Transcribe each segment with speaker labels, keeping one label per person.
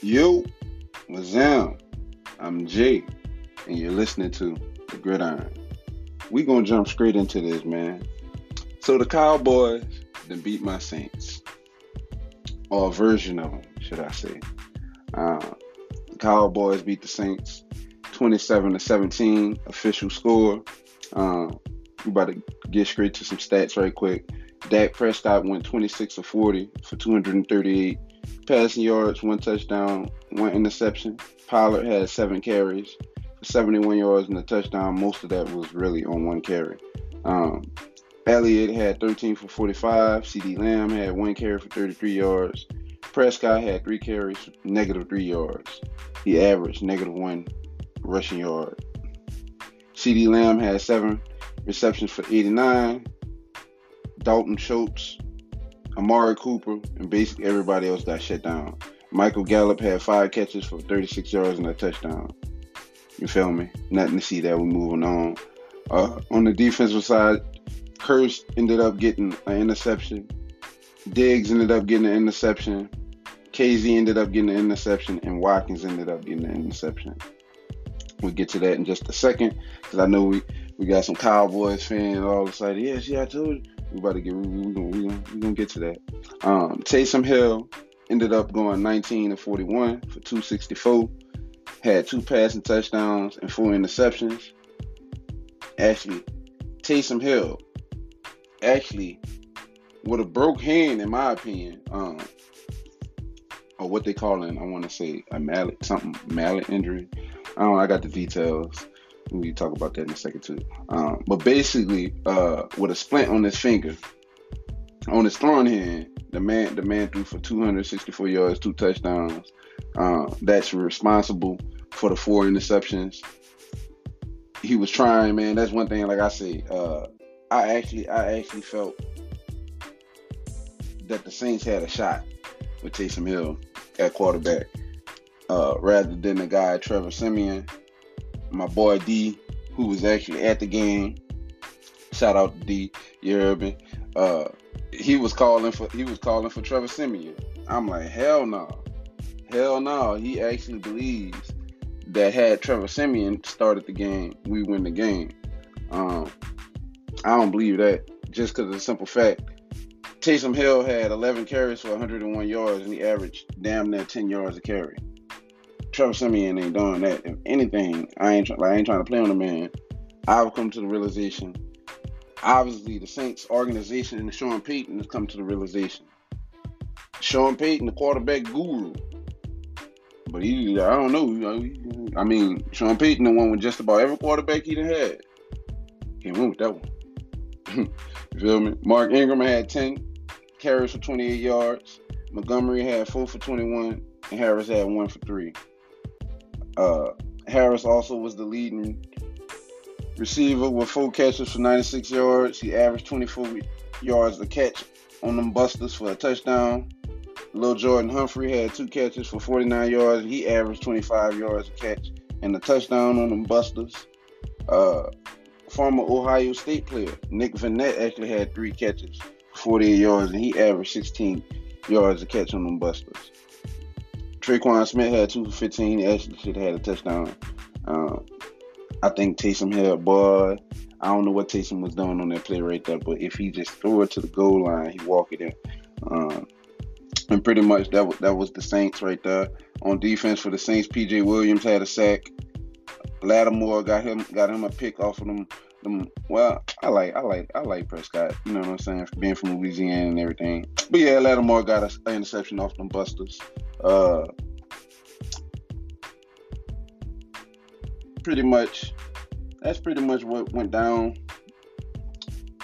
Speaker 1: Yo, Mazam, I'm Jay, and you're listening to The Gridiron. We gonna jump straight into this, man. So the Cowboys then beat my Saints, or a version of them, should I say? Uh, the Cowboys beat the Saints, 27 to 17, official score. Uh, we about to get straight to some stats right quick. Dak Prescott went 26 of 40 for 238 passing yards, one touchdown, one interception. Pollard had seven carries for 71 yards and a touchdown. Most of that was really on one carry. Um, Elliott had 13 for 45. CeeDee Lamb had one carry for 33 yards. Prescott had three carries, negative three yards. He averaged negative one rushing yard. CeeDee Lamb had seven receptions for 89. Dalton Schultz Amari Cooper, and basically everybody else got shut down. Michael Gallup had five catches for 36 yards and a touchdown. You feel me? Nothing to see there. We're moving on. Uh, on the defensive side, Kearse ended up getting an interception. Diggs ended up getting an interception. Kazee ended up getting an interception, and Watkins ended up getting an interception. We'll get to that in just a second because I know we, we got some Cowboys fans all excited. Yeah, I told you we about to get we, we, gonna, we, gonna, we gonna get to that. Um, Taysom Hill ended up going 19 and 41 for 264. Had two passing touchdowns and four interceptions. Actually, Taysom Hill actually with a broke hand, in my opinion, um, or what they call it, I want to say a mallet, something mallet injury. I don't. I got the details. We talk about that in a second too. Um, but basically, uh, with a splint on his finger, on his throwing hand, the man the man threw for 264 yards, two touchdowns. Uh, that's responsible for the four interceptions. He was trying, man. That's one thing. Like I say, uh, I actually I actually felt that the Saints had a shot with Taysom Hill at quarterback, uh, rather than the guy Trevor Siemian my boy D, who was actually at the game. Shout out to D, you. Uh, he was calling for he was calling for Trevor Siemian. I'm like, hell no, hell no. He actually believes that had Trevor Siemian started the game, we win the game. Um, I don't believe that just because of the simple fact. Taysom Hill had 11 carries for 101 yards, and he averaged damn near 10 yards a carry. Trevor Siemian ain't doing that. If anything, I ain't like, I ain't trying to play on the man. I've come to the realization. Obviously, the Saints organization and Sean Payton has come to the realization. Sean Payton, the quarterback guru, but he, I don't know. I mean, Sean Payton, the one with just about every quarterback he had. Can't win with that one. you feel me? Mark Ingram had 10 carries for 28 yards. Montgomery had 4 for 21. And Harris had 1 for 3. Uh, Harris also was the leading receiver with four catches for 96 yards. He averaged 24 yards a catch on them busters for a touchdown. Little Jordan Humphrey had two catches for 49 yards. He averaged 25 yards a catch and a touchdown on them busters. Uh, former Ohio State player Nick Vannett actually had three catches for 48 yards and he averaged 16 yards a catch on them busters. Tre'Quan Smith had two for 15. He actually should have had a touchdown. Um, I think Taysom had, boy, I don't know what Taysom was doing on that play right there, but if he just threw it to the goal line, he walk it in. Um, and pretty much that was, that was the Saints right there. On defense for the Saints, PJ Williams had a sack. Lattimore got him got him a pick off of them. Well, I like I like I like Prescott. You know what I'm saying? Being from Louisiana and everything. But yeah, Lattimore got an interception off them busters. Uh, pretty much, that's pretty much what went down.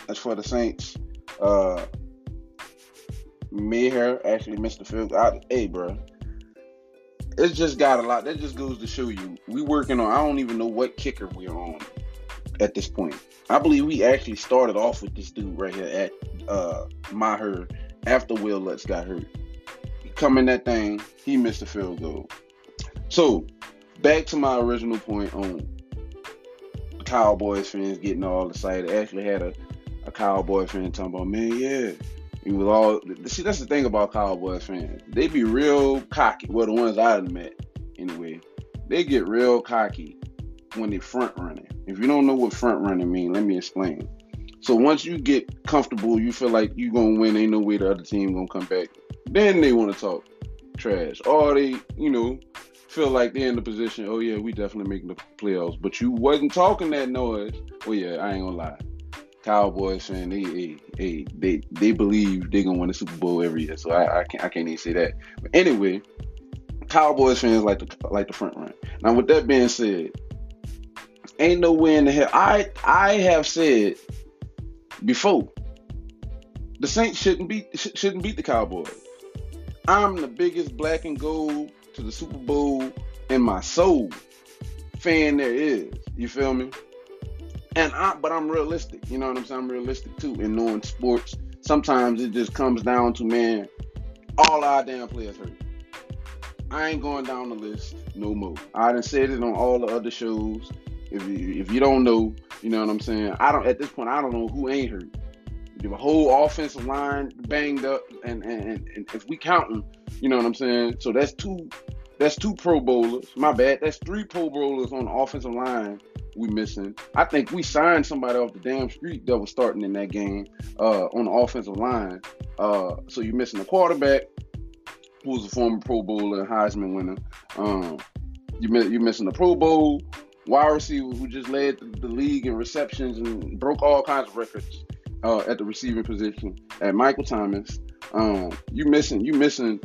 Speaker 1: As for the Saints, uh, Maher actually missed the field. I, hey, bro, it's just got a lot. That just goes to show you we working on. I don't even know what kicker we're on at this point. I believe we actually started off with this dude right here at uh Maher after Wil Lutz got hurt coming that thing, he missed a field goal. So back to my original point on Cowboys fans getting all excited. I actually had a a Cowboy fan talking about, man, yeah. He was all see. That's the thing about Cowboys fans. They be real cocky. Well, the ones I've met, anyway, they get real cocky when they're front running. If you don't know what front running mean, let me explain. So once you get comfortable, you feel like you gonna win. Ain't no way the other team gonna come back. Then they want to talk trash, or they, you know, feel like they're in the position. Oh yeah, we definitely making the playoffs. But you wasn't talking that noise. Oh yeah, I ain't gonna lie. Cowboys fan, they, they, they, they, they believe they're gonna win the Super Bowl every year. So I, I can't, I can't even say that. But anyway, Cowboys fans like the like the front run. Now, with that being said, ain't no way in the hell. I I have said before the Saints shouldn't beat shouldn't beat the Cowboys. I'm the biggest black and gold to the Super Bowl in my soul fan there is. You feel me? And I, but I'm realistic. You know what I'm saying? I'm realistic too in knowing sports. Sometimes it just comes down to man, all our damn players hurt. I ain't going down the list no more. I done said it on all the other shows. If you, if you don't know, you know what I'm saying. I don't at this point. I don't know who ain't hurt. The whole offensive line banged up, and and, and if we counting, you know what I'm saying. So that's two. That's two Pro Bowlers. My bad. That's three Pro Bowlers on the offensive line we missing. I think we signed somebody off the damn street that was starting in that game uh, on the offensive line. Uh, so you're missing a quarterback who was a former Pro Bowler and Heisman winner. Um, you you're missing a Pro Bowl wide receiver who just led the league in receptions and broke all kinds of records uh, at the receiving position at Michael Thomas. Um, you missing you missing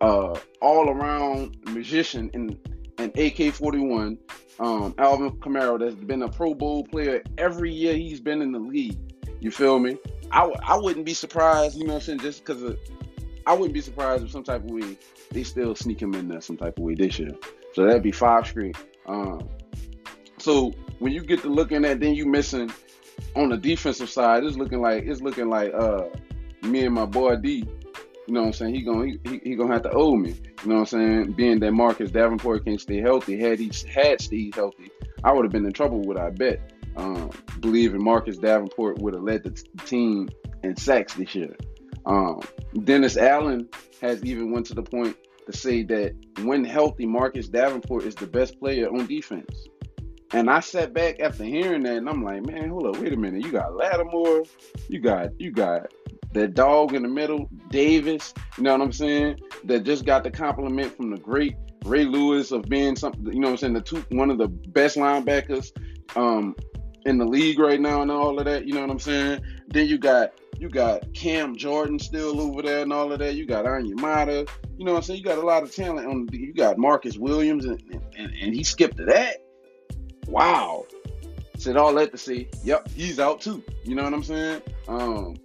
Speaker 1: uh, all around magician in an AK-41 um, Alvin Kamara that's been a Pro Bowl player every year he's been in the league. You feel me? I w- I wouldn't be surprised, you know what I'm saying, just because I wouldn't be surprised if some type of way they still sneak him in there some type of way this year. So that'd be five straight. Um, so when you get to looking at, then you missing on the defensive side. It's looking like it's looking like uh me and my boy D you know what I'm saying? He gonna he, he gonna have to owe me. You know what I'm saying? Being that Marcus Davenport can't stay healthy, had he had stayed healthy, I would have been in trouble with. I bet. Um, believing Marcus Davenport would have led the t- team in sacks this year. Um, Dennis Allen has even went to the point to say that when healthy, Marcus Davenport is the best player on defense. And I sat back after hearing that, and I'm like, man, hold up, wait a minute. You got Lattimore, you got you got that dog in the middle, Davis, you know what I'm saying? That just got the compliment from the great Ray Lewis of being something, you know what I'm saying? The two, one of the best linebackers um, in the league right now and all of that, you know what I'm saying? Then you got you got Cam Jordan still over there and all of that. You got Onyemata, you know what I'm saying? You got a lot of talent on. You got Marcus Williams, and, and, and he skipped to that. Wow. Said all that to say, yep, he's out too. You know what I'm saying? Um,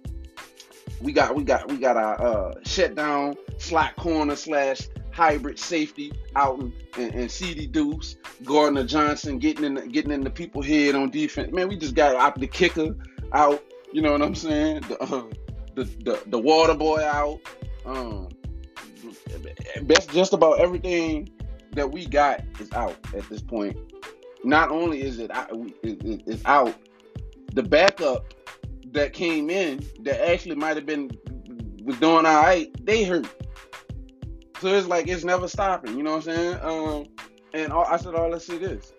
Speaker 1: we got we got we got our uh, shutdown slot corner slash hybrid safety out and, and, and CD Deuce, Gardner Johnson getting in the, getting in the people head on defense. Man, we just got out the kicker out. You know what I'm saying? The uh, the, the, the water boy out. Um, best just about everything that we got is out at this point. Not only is it out, it, it's out, the backup that came in that actually might have been was doing all right, they hurt. So it's like it's never stopping. You know what I'm saying? Um, and all, I said, "Oh, let's see this.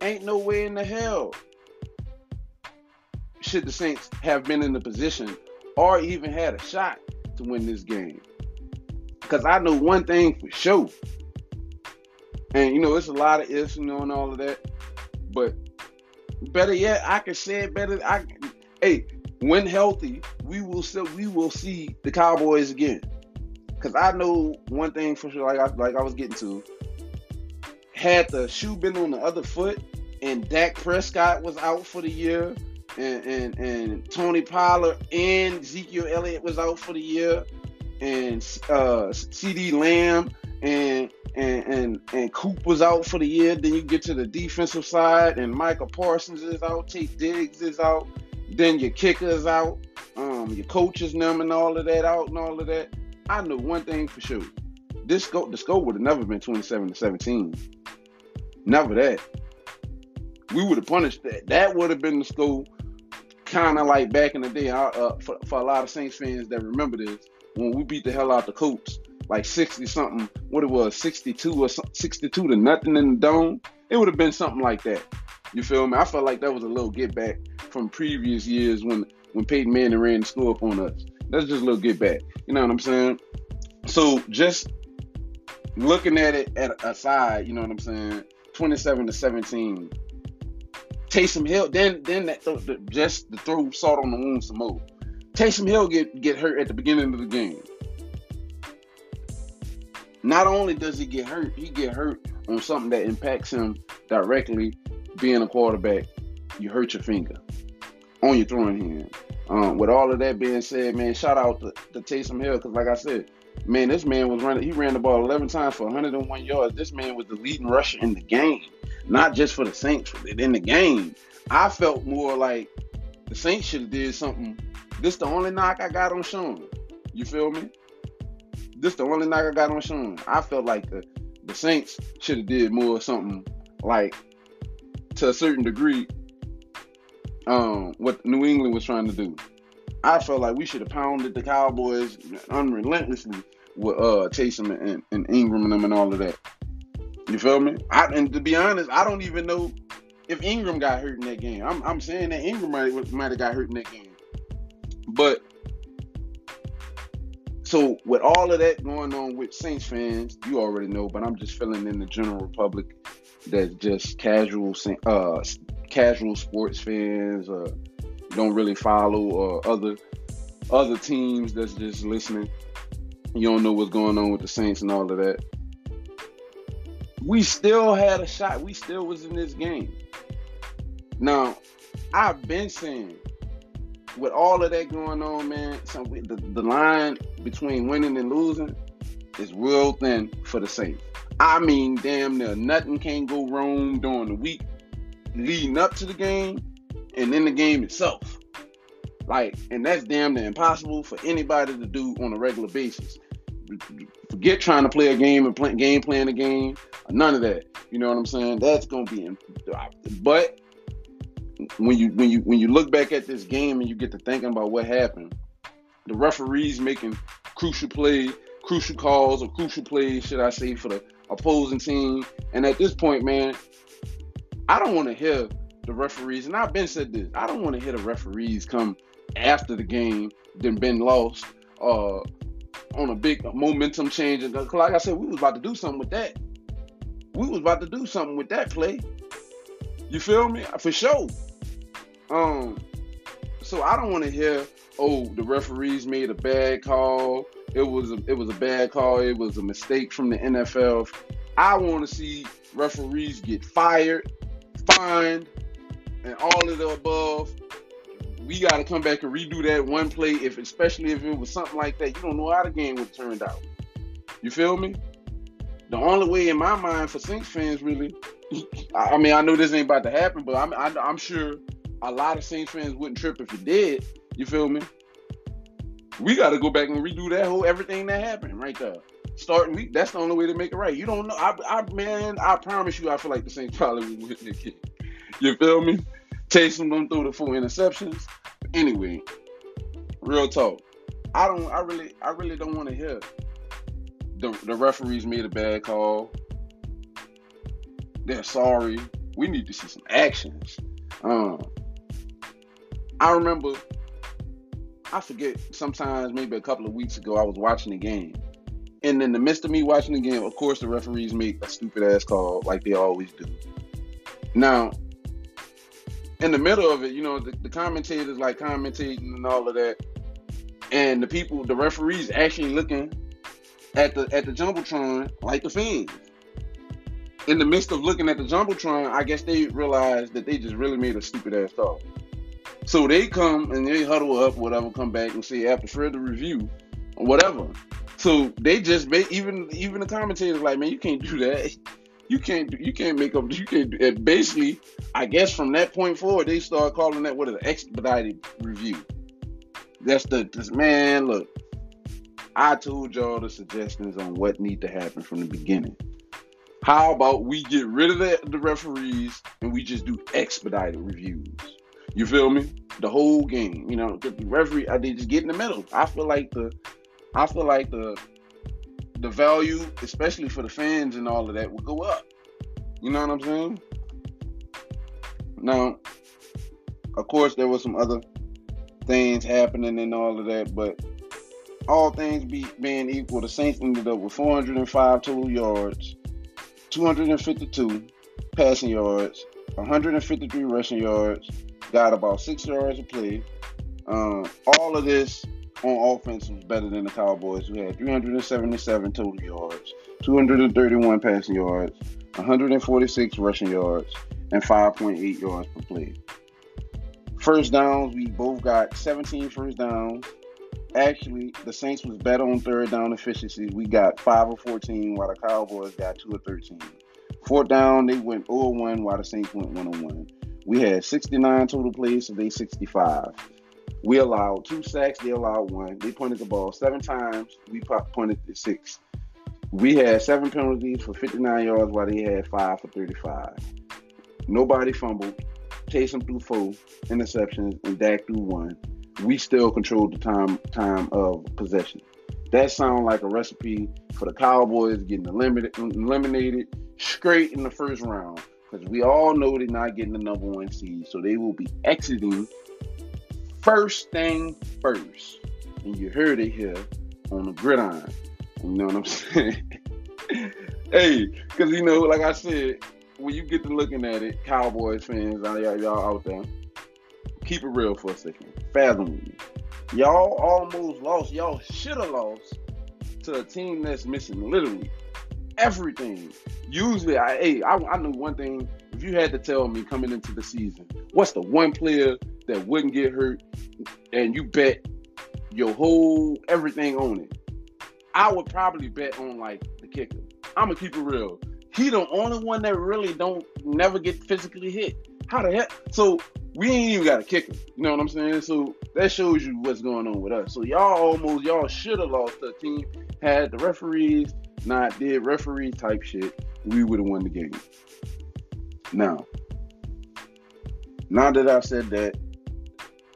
Speaker 1: Ain't no way in the hell should the Saints have been in the position or even had a shot to win this game. Because I know one thing for sure. And you know, it's a lot of ifs, you know, and all of that. But better yet, I can say it better. I hey, when healthy, we will still we will see the Cowboys again. Cause I know one thing for sure, like I like I was getting to. Had the shoe been on the other foot and Dak Prescott was out for the year, and and, and Tony Pollard and Ezekiel Elliott was out for the year, and uh, CeeDee Lamb and and and and Coop was out for the year. Then you get to the defensive side, and Michael Parsons is out, Tate Diggs is out, then your kickers out, um, your coaches numb and all of that out and all of that. I know one thing for sure. This score, the score would have never been 27 to 17. Never that. We would have punished that. That would have been the score kind of like back in the day, uh, for, for a lot of Saints fans that remember this, when we beat the hell out the Colts, like 60 something, what it was, 62 or 62 to nothing in the dome, it would have been something like that. You feel me? I felt like that was a little get back from previous years when when Peyton Manning ran the score up on us. That's just a little get back. You know what I'm saying? So just looking at it at aside, you know what I'm saying? 27 to 17. Taysom Hill, then then that the, just to throw salt on the wound some more. Taysom Hill get get hurt at the beginning of the game. Not only does he get hurt, he get hurt on something that impacts him directly. Being a quarterback, you hurt your finger on your throwing hand. Um, with all of that being said, man, shout out to, to Taysom Hill because, like I said, man, this man was running. He ran the ball 11 times for 101 yards. This man was the leading rusher in the game, not just for the Saints, but in the game. I felt more like the Saints should have did something. This the only knock I got on Sean. You feel me? This the only knock I got on Sean. I felt like the, the Saints should have did more something like to a certain degree um, what New England was trying to do. I felt like we should have pounded the Cowboys unrelentlessly with uh Taysom and, and Ingram and them and all of that. You feel me? I, and to be honest, I don't even know if Ingram got hurt in that game. I'm, I'm saying that Ingram might, might have got hurt in that game. But so with all of that going on with Saints fans, you already know, but I'm just filling in the general public that's just casual uh casual sports fans uh don't really follow uh, other other teams that's just listening. You don't know what's going on with the Saints and all of that. We still had a shot. We still was in this game. Now, I've been saying, with all of that going on, man, the, the line between winning and losing is real thin for the Saints. I mean, damn near nothing can go wrong during the week leading up to the game and in the game itself. Like, and that's damn near impossible for anybody to do on a regular basis. Forget trying to play a game and play, game playing a game. None of that. You know what I'm saying? That's gonna be. But when you when you when you look back at this game and you get to thinking about what happened, the referees making crucial play, crucial calls or crucial plays, should I say, for the opposing team. And at this point, man, I don't want to hear the referees, and I've been said this. I don't want to hear the referees come after the game then been lost uh, on a big momentum change. Like I said, we was about to do something with that. We was about to do something with that play. You feel me? For sure. Um, so I don't want to hear, oh, the referees made a bad call. It was a, it was a bad call. It was a mistake from the NFL. I want to see referees get fired, fined, and all of the above we got to come back and redo that one play. If especially if it was something like that, you don't know how the game would turned out. You feel me? The only way in my mind for Saints fans really, I mean, I know this ain't about to happen, but I'm I, am sure a lot of Saints fans wouldn't trip if it did. You feel me? We got to go back and redo that whole everything that happened right there. Starting week, that's the only way to make it right. You don't know, I, I man, I promise you, I feel like the Saints probably would win the game. You feel me? Taysom them through the four interceptions. Anyway, real talk. I don't. I really. I really don't want to hear the the referees made a bad call. They're sorry. We need to see some actions. Um, I remember. I forget. Sometimes maybe a couple of weeks ago, I was watching the game, and in the midst of me watching the game, of course, the referees make a stupid ass call like they always do. Now, in the middle of it, you know, the, the commentators like commentating and all of that, and the people, the referees actually looking at the at the jumbotron like the fans. In the midst of looking at the jumbotron, I guess they realized that they just really made a stupid ass call. So they come and they huddle up, whatever, come back and say after further review or whatever. So they just make even even the commentators like, man, you can't do that you can't you can't make up you can't basically I guess from that point forward they start calling that what an expedited review. That's the this, man look. I told y'all the suggestions on what need to happen from the beginning. How about we get rid of the, the referees and we just do expedited reviews? You feel me? The whole game. You know, the referee, I did just get in the middle. I feel like the, I feel like the, the value, especially for the fans and all of that, will go up. You know what I'm saying? Now, of course, there was some other things happening and all of that, but all things be, being equal, the Saints ended up with 405 total yards, 252 passing yards, 153 rushing yards, got about six yards a play. Um, all of this on offense was better than the Cowboys, who had 377 total yards, 231 passing yards, 146 rushing yards, and 5.8 yards per play. First downs, we both got 17 first downs. Actually, the Saints was better on third down efficiency. We got 5 or 14, while the Cowboys got 2 or 13. Fourth down, they went 0 1, while the Saints went 1 1. We had 69 total plays, so they 65. We allowed two sacks, they allowed one. They punted the ball seven times, we punted it six. We had seven penalties for 59 yards, while they had five for 35. Nobody fumbled. Taysom threw four interceptions, and Dak threw one. We still control the time time of possession. That sounds like a recipe for the Cowboys getting eliminated, eliminated straight in the first round. Because we all know they're not getting the number one seed. So they will be exiting first thing first. And you heard it here on the gridiron. You know what I'm saying? hey, because you know, like I said, when you get to looking at it, Cowboys fans, y'all, y'all out there, keep it real for a second. Fathom me. Y'all almost lost. Y'all should have lost to a team that's missing literally everything. Usually, I hey, I, I knew one thing. If you had to tell me coming into the season, what's the one player that wouldn't get hurt, and you bet your whole everything on it, I would probably bet on like the kicker. I'm gonna keep it real he the only one that really don't never get physically hit. How the heck? So we ain't even got a kicker. You know what I'm saying? So that shows you what's going on with us. So y'all almost y'all should have lost the team had the referees not did referee type shit. We would have won the game. Now, now that I've said that,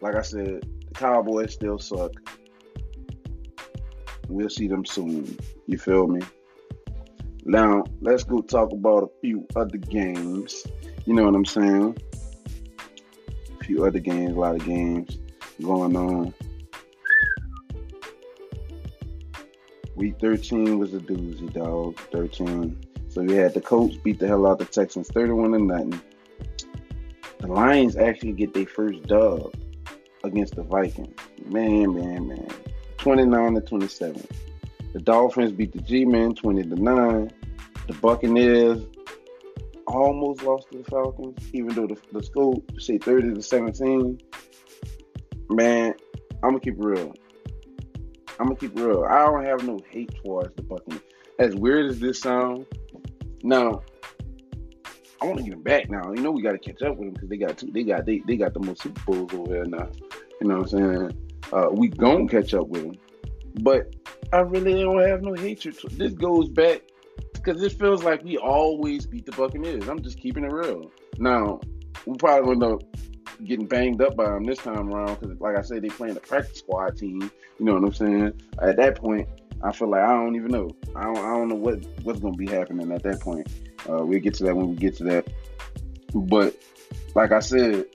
Speaker 1: like I said, the Cowboys still suck. We'll see them soon. You feel me? Now, let's go talk about a few other games. You know what I'm saying? Few other games, a lot of games going on. Week 13 was a doozy, dog. 13. So we had the Colts beat the hell out the Texans 31 to nothing. The Lions actually get their first dub against the Vikings. Man, man, man. 29 to 27. The Dolphins beat the G-Men 20 to 9. The Buccaneers almost lost to the Falcons, even though the, the score say 30 to 17. Man, I'm gonna keep real. I'm gonna keep real. I don't have no hate towards the Buccaneers. As weird as this sounds, now I want to get them back now. You know we got to catch up with them because they got two. They got they, they got the most Super Bowls over there now. You know what I'm saying? Uh, we gonna catch up with them, but I really don't have no hatred. This goes back because it feels like we always beat the Buccaneers. I'm just keeping it real. Now we probably end up getting banged up by them this time around because, like I said, they playing the practice squad team. You know what I'm saying? At that point, I feel like I don't even know. I don't, I don't know what what's gonna be happening at that point. Uh, we'll get to that when we get to that. But like I said,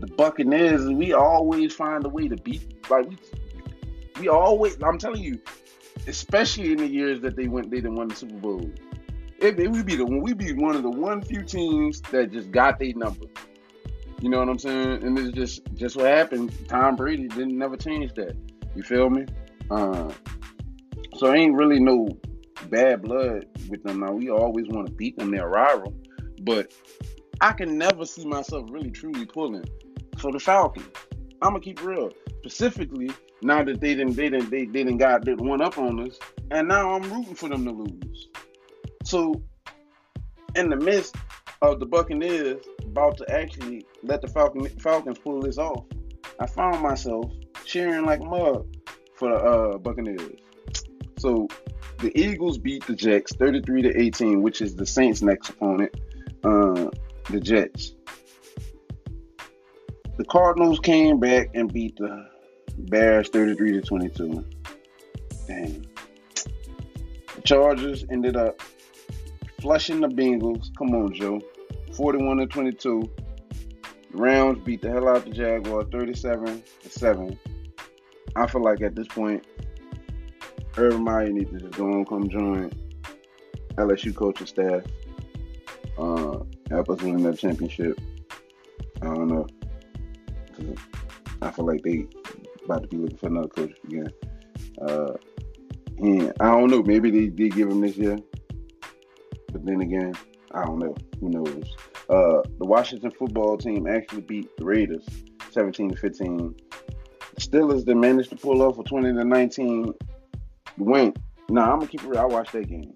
Speaker 1: the Buccaneers, we always find a way to beat. Like we we always, I'm telling you, especially in the years that they went, they didn't win the Super Bowl. It, it would be the one we be one of the one few teams that just got their number. You know what I'm saying? And it's just just what happened. Tom Brady didn't never change that. You feel me? Uh, so ain't really no bad blood with them now. We always want to beat them, their rival. But I can never see myself really truly pulling for the Falcons. I'm gonna keep real. Specifically, now that they didn't they didn't they, didn't got that one up on us, and now I'm rooting for them to lose. So in the midst of the Buccaneers about to actually let the Falcon, Falcons pull this off, I found myself cheering like mud for the uh, Buccaneers. So the Eagles beat the Jets 33 to 18, which is the Saints' next opponent. Uh, the Jets. the Cardinals came back and beat the Bears 33 to 22. Dang. The Chargers ended up flushing the Bengals. Come on, Joe. 41 to 22. The Rams beat the hell out the Jaguars 37 to 7. I feel like at this point, Urban Meyer needs to just go on, come join LSU coaching staff. Uh, help us win that championship. I don't know. I feel like they about to be looking for another coach again. Uh, I don't know. Maybe they did give him this year, but then again, I don't know. Who knows? Uh, the Washington football team actually beat the Raiders 17 to 15. The Steelers they managed to pull off a 20 to 19 win. Nah, I'm gonna keep it real. I watched that game.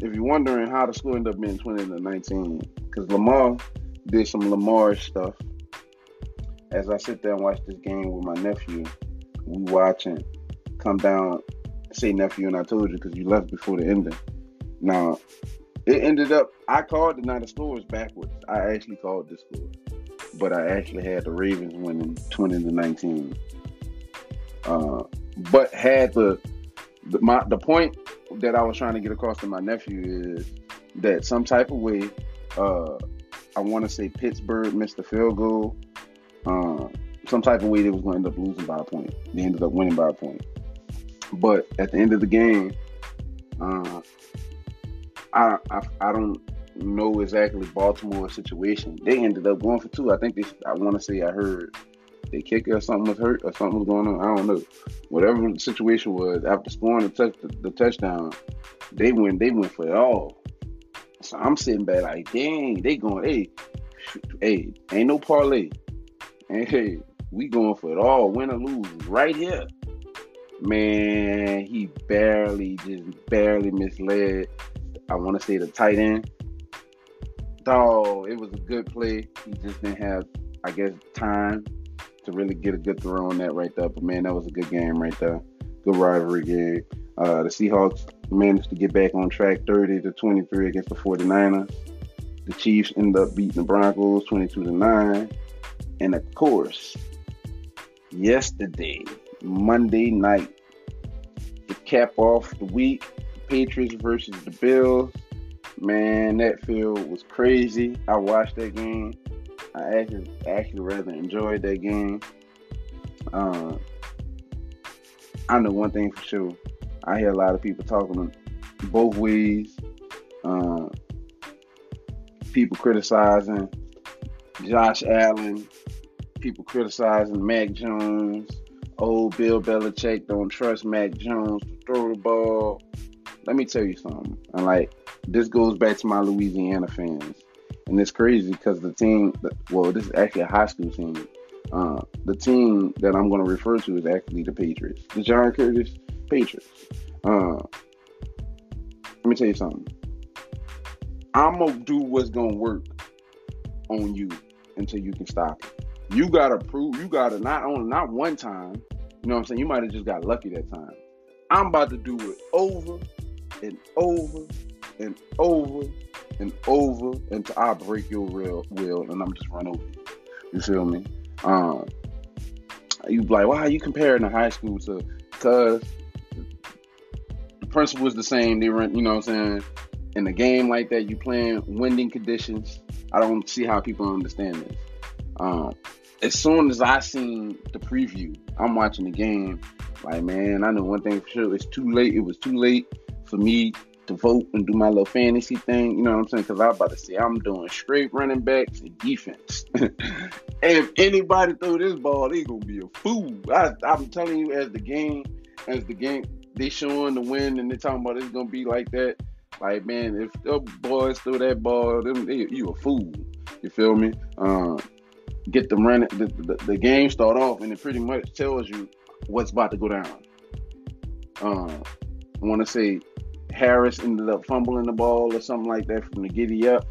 Speaker 1: If you're wondering how the score ended up being 20 to 19, because Lamar did some Lamar stuff as I sit there and watch this game with my nephew, we watching come down, say nephew, and I told you because you left before the ending. Now, it ended up, I called the night the score was backwards. I actually called the score, but I actually had the Ravens winning 20 to 19. Uh, but had the, the my the point that I was trying to get across to my nephew is that some type of way, uh, I want to say Pittsburgh missed the field goal um, some type of way they was going to end up losing by a point. They ended up winning by a point. But at the end of the game, uh, I, I, I don't know exactly Baltimore's situation. They ended up going for two. I think they. I want to say I heard they kicker or something was hurt or something was going on. I don't know. Whatever the situation was, after scoring the, touch, the, the touchdown, they went. They went for it all. So I'm sitting back like, dang, they going. Hey, hey, ain't no parlay. Hey, we going for it all, win or lose, right here. Man, he barely, just barely misled. I want to say the tight end. Dog, it was a good play. He just didn't have, I guess, time to really get a good throw on that right there. But man, that was a good game right there. Good rivalry game. Uh, the Seahawks managed to get back on track 30 to 23 against the 49ers. The Chiefs end up beating the Broncos 22 to 9. And of course, yesterday, Monday night, to cap off the week, Patriots versus the Bills. Man, that field was crazy. I watched that game. I actually actually rather enjoyed that game. Uh, I know one thing for sure. I hear a lot of people talking both ways. Uh, people criticizing Josh Allen people criticizing Mac Jones. Old Bill Belichick don't trust Mac Jones to throw the ball. Let me tell you something. And like this goes back to my Louisiana fans, and it's crazy because the team. Well, this is actually a high school team. Uh, the team that I'm going to refer to is actually the Patriots, the John Curtis Patriots. Uh, let me tell you something. I'm gonna do what's gonna work on you until you can stop it you gotta prove you gotta not only not one time, you know what I'm saying? You might have just got lucky that time. I'm about to do it over and over and over and over until I break your real will and I'm just run over you. Feel me? Um you like, why you comparing the high school to cause the principle is the same. They run, you know what I'm saying? In a game like that, you playing winning conditions. I don't see how people understand this. Um, as soon as I seen the preview, I'm watching the game. Like, man, I know one thing for sure. It's too late. It was too late for me to vote and do my little fantasy thing. You know what I'm saying? Because I was about to say I'm doing straight running backs and defense. if anybody throw this ball, they gonna be a fool. I, I'm telling you, as the game, as the game, they showing the win and they talking about it's gonna be like that. Like, man, if the boys throw that ball, them, they, you a fool. You feel me? Um, get them running. The, the, the, game start off, and it pretty much tells you what's about to go down. Uh, I want to say Harris ended up fumbling the ball or something like that from the giddy up,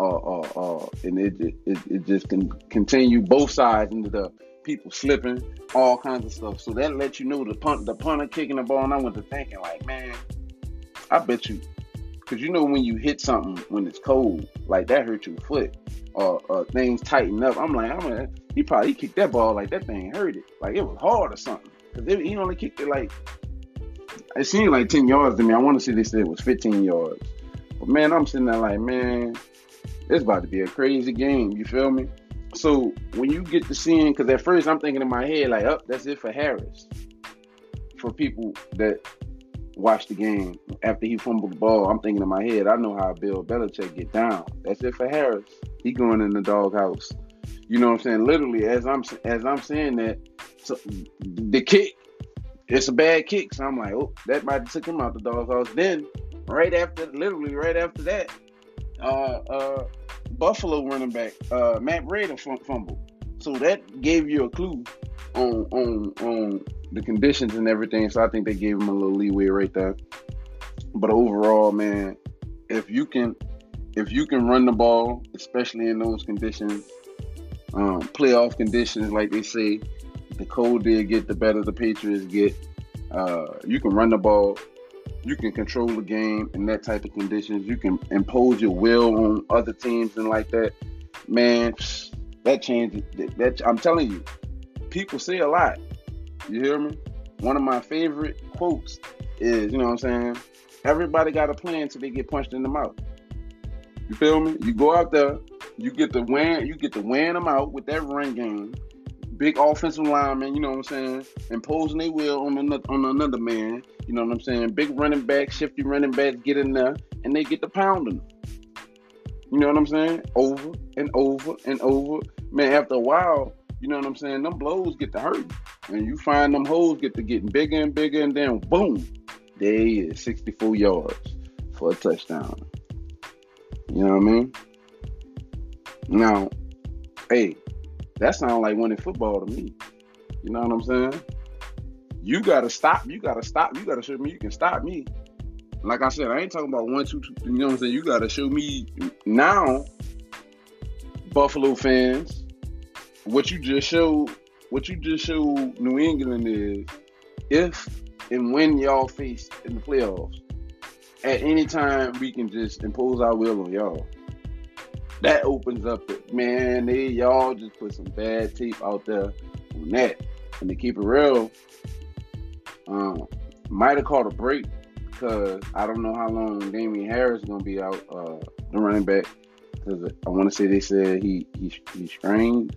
Speaker 1: uh, uh, uh, and it, it it just can continue. Both sides ended up people slipping, all kinds of stuff. So that lets you know the punt, the punter kicking the ball, and I went to thinking like, man, I bet you Because you know when you hit something when it's cold, like that hurt your foot, or, things tighten up. I'm like, I'm like, he probably kicked that ball like that thing hurt it, like it was hard or something. Because he only kicked it like it seemed like 10 yards to me. I want to see this. it was 15 yards. But man, I'm sitting there like, man, it's about to be a crazy game. You feel me? So when you get to seeing, because at first I'm thinking in my head, like, oh, that's it for Harris. For people that watch the game after he fumbled the ball, I'm thinking in my head, I know how Bill Belichick get down. That's it for Harris. He going in the doghouse. You know what I'm saying? Literally, as I'm as I'm saying that, so the kick, it's a bad kick. So I'm like, oh, that might have took him out the doghouse. Then, right after, literally right after that, uh, uh, Buffalo running back uh, Matt Breida fumbled. So that gave you a clue on on on the conditions and everything. So I think they gave him a little leeway right there. But overall, man, if you can if you can run the ball, especially in those conditions, um, playoff conditions, like they say, the cold did get, the better the Patriots get. Uh, you can run the ball you can control the game in that type of conditions. You can impose your will on other teams and like that. Man, that changes. That I'm telling you, people say a lot. You hear me? One of my favorite quotes is, you know what I'm saying? Everybody got a plan until they get punched in the mouth. You feel me? You go out there, you get the win, you get to win them out with that run game big offensive lineman, you know what I'm saying, imposing their will on another on another man, you know what I'm saying. Big running back, shifty running backs get in there and they get the pounding. You know what I'm saying? Over and over and over. Man, after a while, you know what I'm saying, them blows get to hurt. And you find them holes get to getting bigger and bigger, and then boom, he is, 64 yards for a touchdown. You know what I mean? Now, hey, that sounds like winning football to me. You know what I'm saying? You gotta stop. You gotta stop. You gotta show me you can stop me. Like I said, I ain't talking about one, two, two. You know what I'm saying? You gotta show me now, Buffalo fans, what you just showed. What you just showed New England is if and when y'all face in the playoffs, at any time we can just impose our will on y'all that opens up the man. They y'all just put some bad tape out there on that, and to keep it real, um, might have caught a break because I don't know how long Damien Harris is gonna be out, uh, the running back. Because I want to say they said he he he strained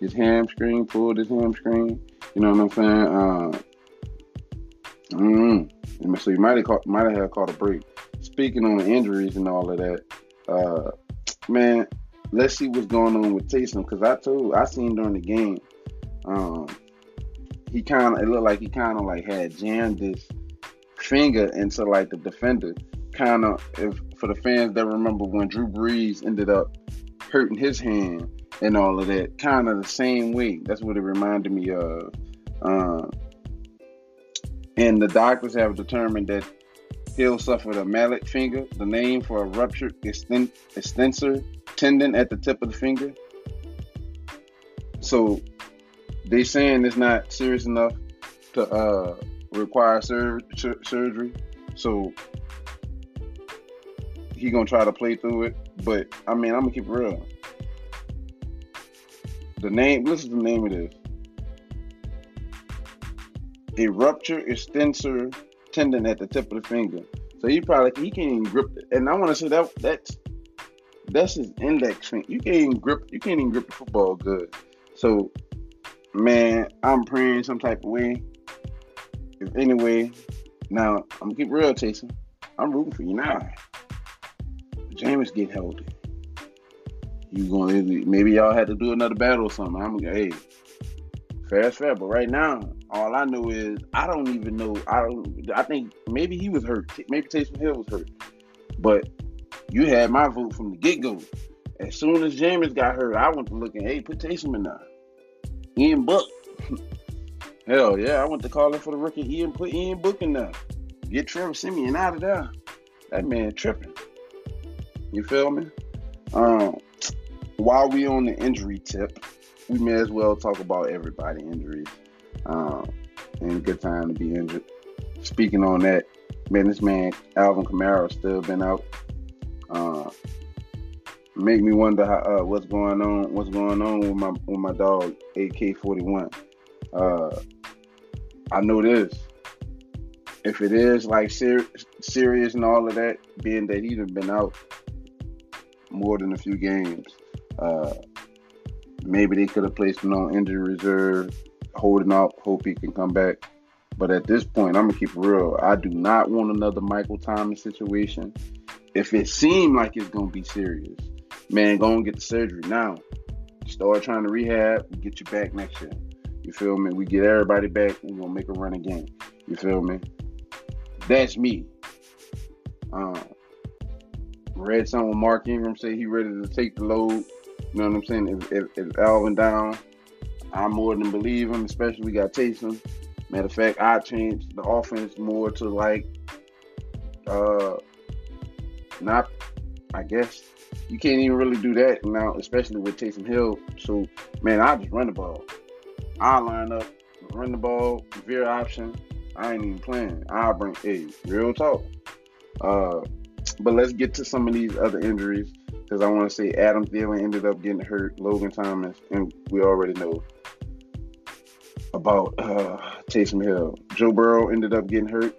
Speaker 1: his hamstring, pulled his hamstring. You know what I'm saying? Uh, mm, so he might have caught might have caught a break. Speaking on the injuries and all of that, uh, man, let's see what's going on with Taysom because I told I seen during the game, um, he kind of it looked like he kind of like had jammed his finger into like the defender. Kind of, if for the fans that remember when Drew Brees ended up hurting his hand and all of that, kind of the same way. That's what it reminded me of. Um, and the doctors have determined that Hill suffered a mallet finger, the name for a ruptured extensor tendon at the tip of the finger. So they saying it's not serious enough to uh, require sur- sur- surgery. So he gonna try to play through it. But I mean, I'm gonna keep it real. The name. This is the name of this. A rupture extensor tendon at the tip of the finger. So he probably he can't even grip it. And I want to say that that's that's his index finger. You can't even grip you can't even grip the football good. So man, I'm praying some type of way. Anyway, now I'm gonna keep real chasing. I'm rooting for you now. Jameis get healthy. You gonna maybe y'all had to do another battle or something. I'm gonna hey, fair fair. But right now, all I know is I don't even know. I don't. I think maybe he was hurt. Maybe Taysom Hill was hurt. But you had my vote from the get go. As soon as Jameis got hurt, I went to looking. Hey, put Taysom in there. Ian Book. Hell yeah, I went to call calling for the rookie. Ian put Ian Book in there. Get Trevor Siemian out of there. That man tripping. You feel me? Um, while we on the injury tip, we may as well talk about everybody injuries um, and good time to be injured. Speaking on that, man, this man Alvin Kamara still been out. Uh, make me wonder how, uh, what's going on. What's going on with my with my dog AK forty one. Uh, I know this. If it is like ser- serious and all of that, being that he's been out more than a few games, uh, maybe they could have placed him on injury reserve, holding out, hope he can come back. But at this point, I'm gonna keep it real. I do not want another Michael Thomas situation. If it seemed like it's gonna be serious, man, go and get the surgery now. Start trying to rehab, get you back next year. You feel me? We get everybody back. We're gonna make a run again. You feel me? That's me. Um, read something Mark Ingram say he ready to take the load. You know what I'm saying? If, if, if Alvin down, I more than believe him. Especially we got Taysom. Matter of fact, I changed the offense more to like, uh, not. I guess you can't even really do that now, especially with Taysom Hill. So, man, I just run the ball. I line up, run the ball, veer option. I ain't even playing. I bring a real talk. Uh, but let's get to some of these other injuries because I want to say Adam Thielen ended up getting hurt, Logan Thomas, and we already know about uh, Taysom Hill. Joe Burrow ended up getting hurt.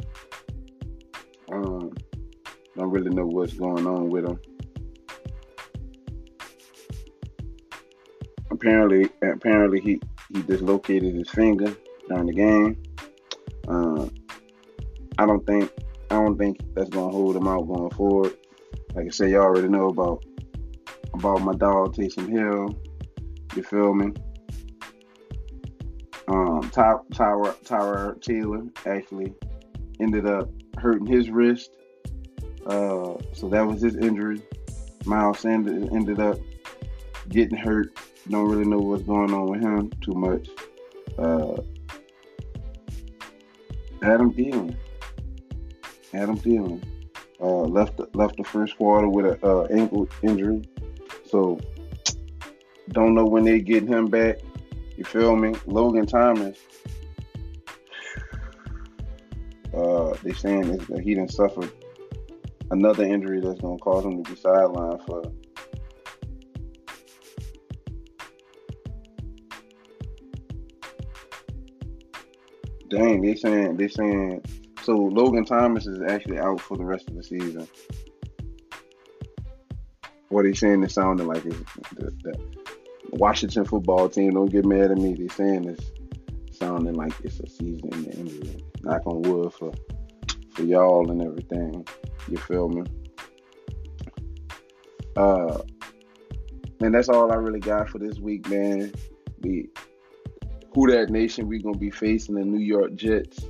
Speaker 1: Um, don't really know what's going on with him. Apparently, apparently he he dislocated his finger during the game. Uh, I don't think I don't think that's gonna hold him out going forward. Like I said, y'all already know about about my dog Taysom Hill. You feel me? Um, Ty, Tyra, Tyra Taylor actually ended up hurting his wrist. Uh, so that was his injury. Miles Sanders ended up getting hurt. Don't really know what's going on with him too much. Uh, Adam Thielen. Adam Thielen uh, left left the first quarter with an uh, ankle injury, so don't know when they get him back. You feel me? Logan Thomas. Uh, they saying that he didn't suffer another injury that's gonna cause him to be sidelined for Dang, they saying they saying so Logan Thomas is actually out for the rest of the season. What he's saying is sounding like the, the, Washington football team. Don't get mad at me. They saying it's sounding like it's a season in the injury. Knock on wood for for y'all and everything. You feel me? Uh, and that's all I really got for this week, man. We who that nation we gonna be facing the New York Jets.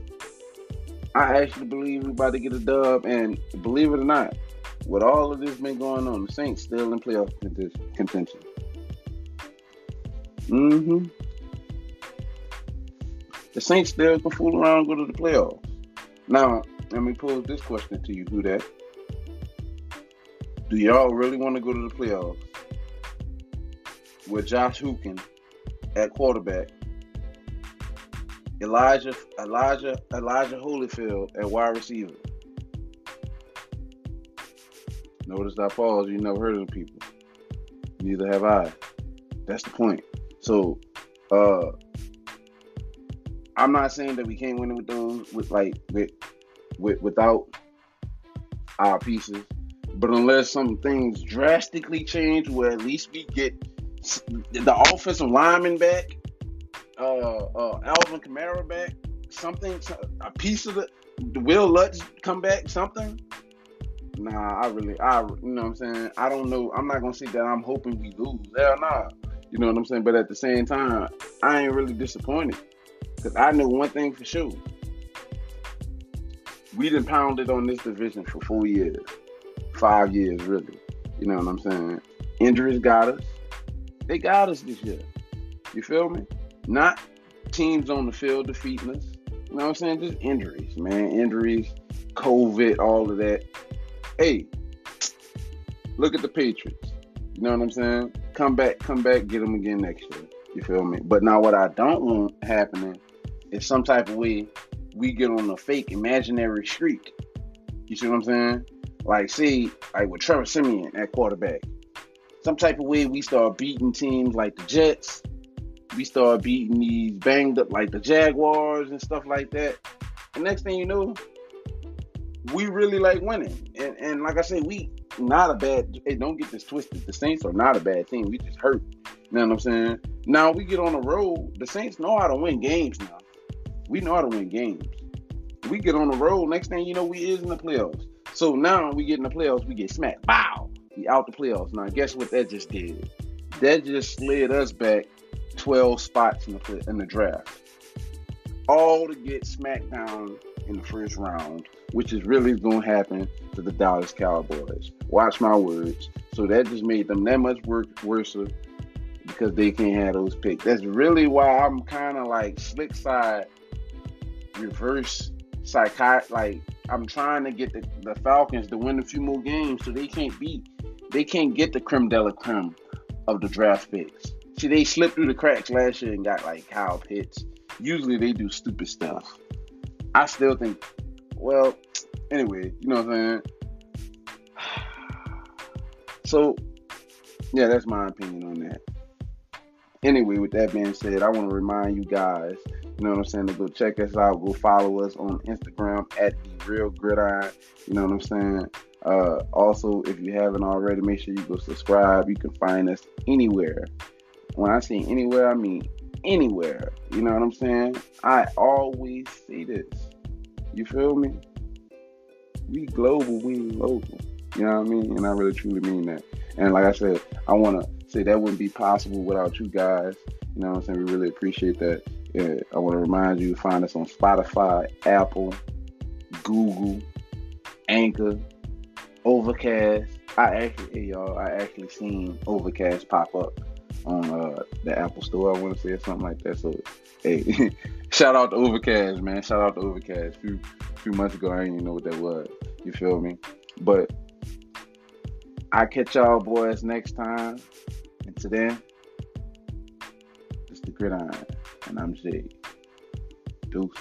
Speaker 1: I actually believe we about to get a dub, and believe it or not, with all of this been going on, the Saints still in playoff contention. Mm-hmm. The Saints still can fool around go to the playoffs. Now, let me pose this question to you, who that? Do y'all really want to go to the playoffs with Josh Hookin at quarterback Elijah, Elijah, Elijah Holyfield at wide receiver. Notice that pause. You never heard of the people. Neither have I. That's the point. So, uh, I'm not saying that we can't win it with those with like with, with without our pieces, but unless some things drastically change, where at least we get the offensive lineman back uh, uh, Alvin Kamara back, something, a piece of the, the Wil Lutz come back, something. Nah, I really, I, you know what I'm saying? I don't know. I'm not gonna say that I'm hoping we lose. Hell nah. You know what I'm saying? But at the same time, I ain't really disappointed because I know one thing for sure. We done pounded on this division for four years, five years really. You know what I'm saying? Injuries got us. They got us this year. You feel me? Not teams on the field defeating us. You know what I'm saying? Just injuries, man. Injuries, COVID, all of that. Hey, look at the Patriots. You know what I'm saying? Come back, come back, get them again next year. You feel me? But now, what I don't want happening is some type of way we get on a fake imaginary streak You see what I'm saying? Like, see, like with Trevor Siemian at quarterback, some type of way we start beating teams like the Jets. We start beating these banged up like the Jaguars and stuff like that. The next thing you know, we really like winning. And, and like I said, we not a bad. Hey, don't get this twisted. The Saints are not a bad team. We just hurt. You know what I'm saying? Now we get on the road. The Saints know how to win games now. We know how to win games. We get on the road. Next thing you know, we is in the playoffs. So now we get in the playoffs. We get smacked. Bow. We out the playoffs. Now guess what that just did? That just slid us back 12 spots in the in the draft. All to get smacked down in the first round, which is really going to happen to the Dallas Cowboys. Watch my words. So that just made them that much work worse because they can't have those picks. That's really why I'm kind of like slick side, reverse psychiatric. Like I'm trying to get the, the Falcons to win a few more games so they can't beat, they can't get the creme de la creme of the draft picks. See, they slipped through the cracks last year and got like Kyle Pitts. Usually they do stupid stuff. I still think, well, anyway, you know what I'm saying? So, yeah, that's my opinion on that. Anyway, with that being said, I want to remind you guys, you know what I'm saying, to go check us out. Go follow us on Instagram at the Real Gridiron. You know what I'm saying? Uh, also, if you haven't already, make sure you go subscribe. You can find us anywhere. When I say anywhere, I mean anywhere. You know what I'm saying? I always see this. You feel me? We global, we local. You know what I mean? And I really truly mean that. And like I said, I want to say that wouldn't be possible without you guys. You know what I'm saying? We really appreciate that. Yeah, I want to remind you find us on Spotify, Apple, Google, Anchor, Overcast. I actually, y'all, I actually seen Overcast pop up on uh, the Apple Store. I want to say or something like that. So, hey, shout out to Overcast, man. Shout out to Overcast. A few few months ago, I didn't even know what that was. You feel me? But I catch y'all boys next time. And then, it's the gridiron, and I'm Jay. Deuce.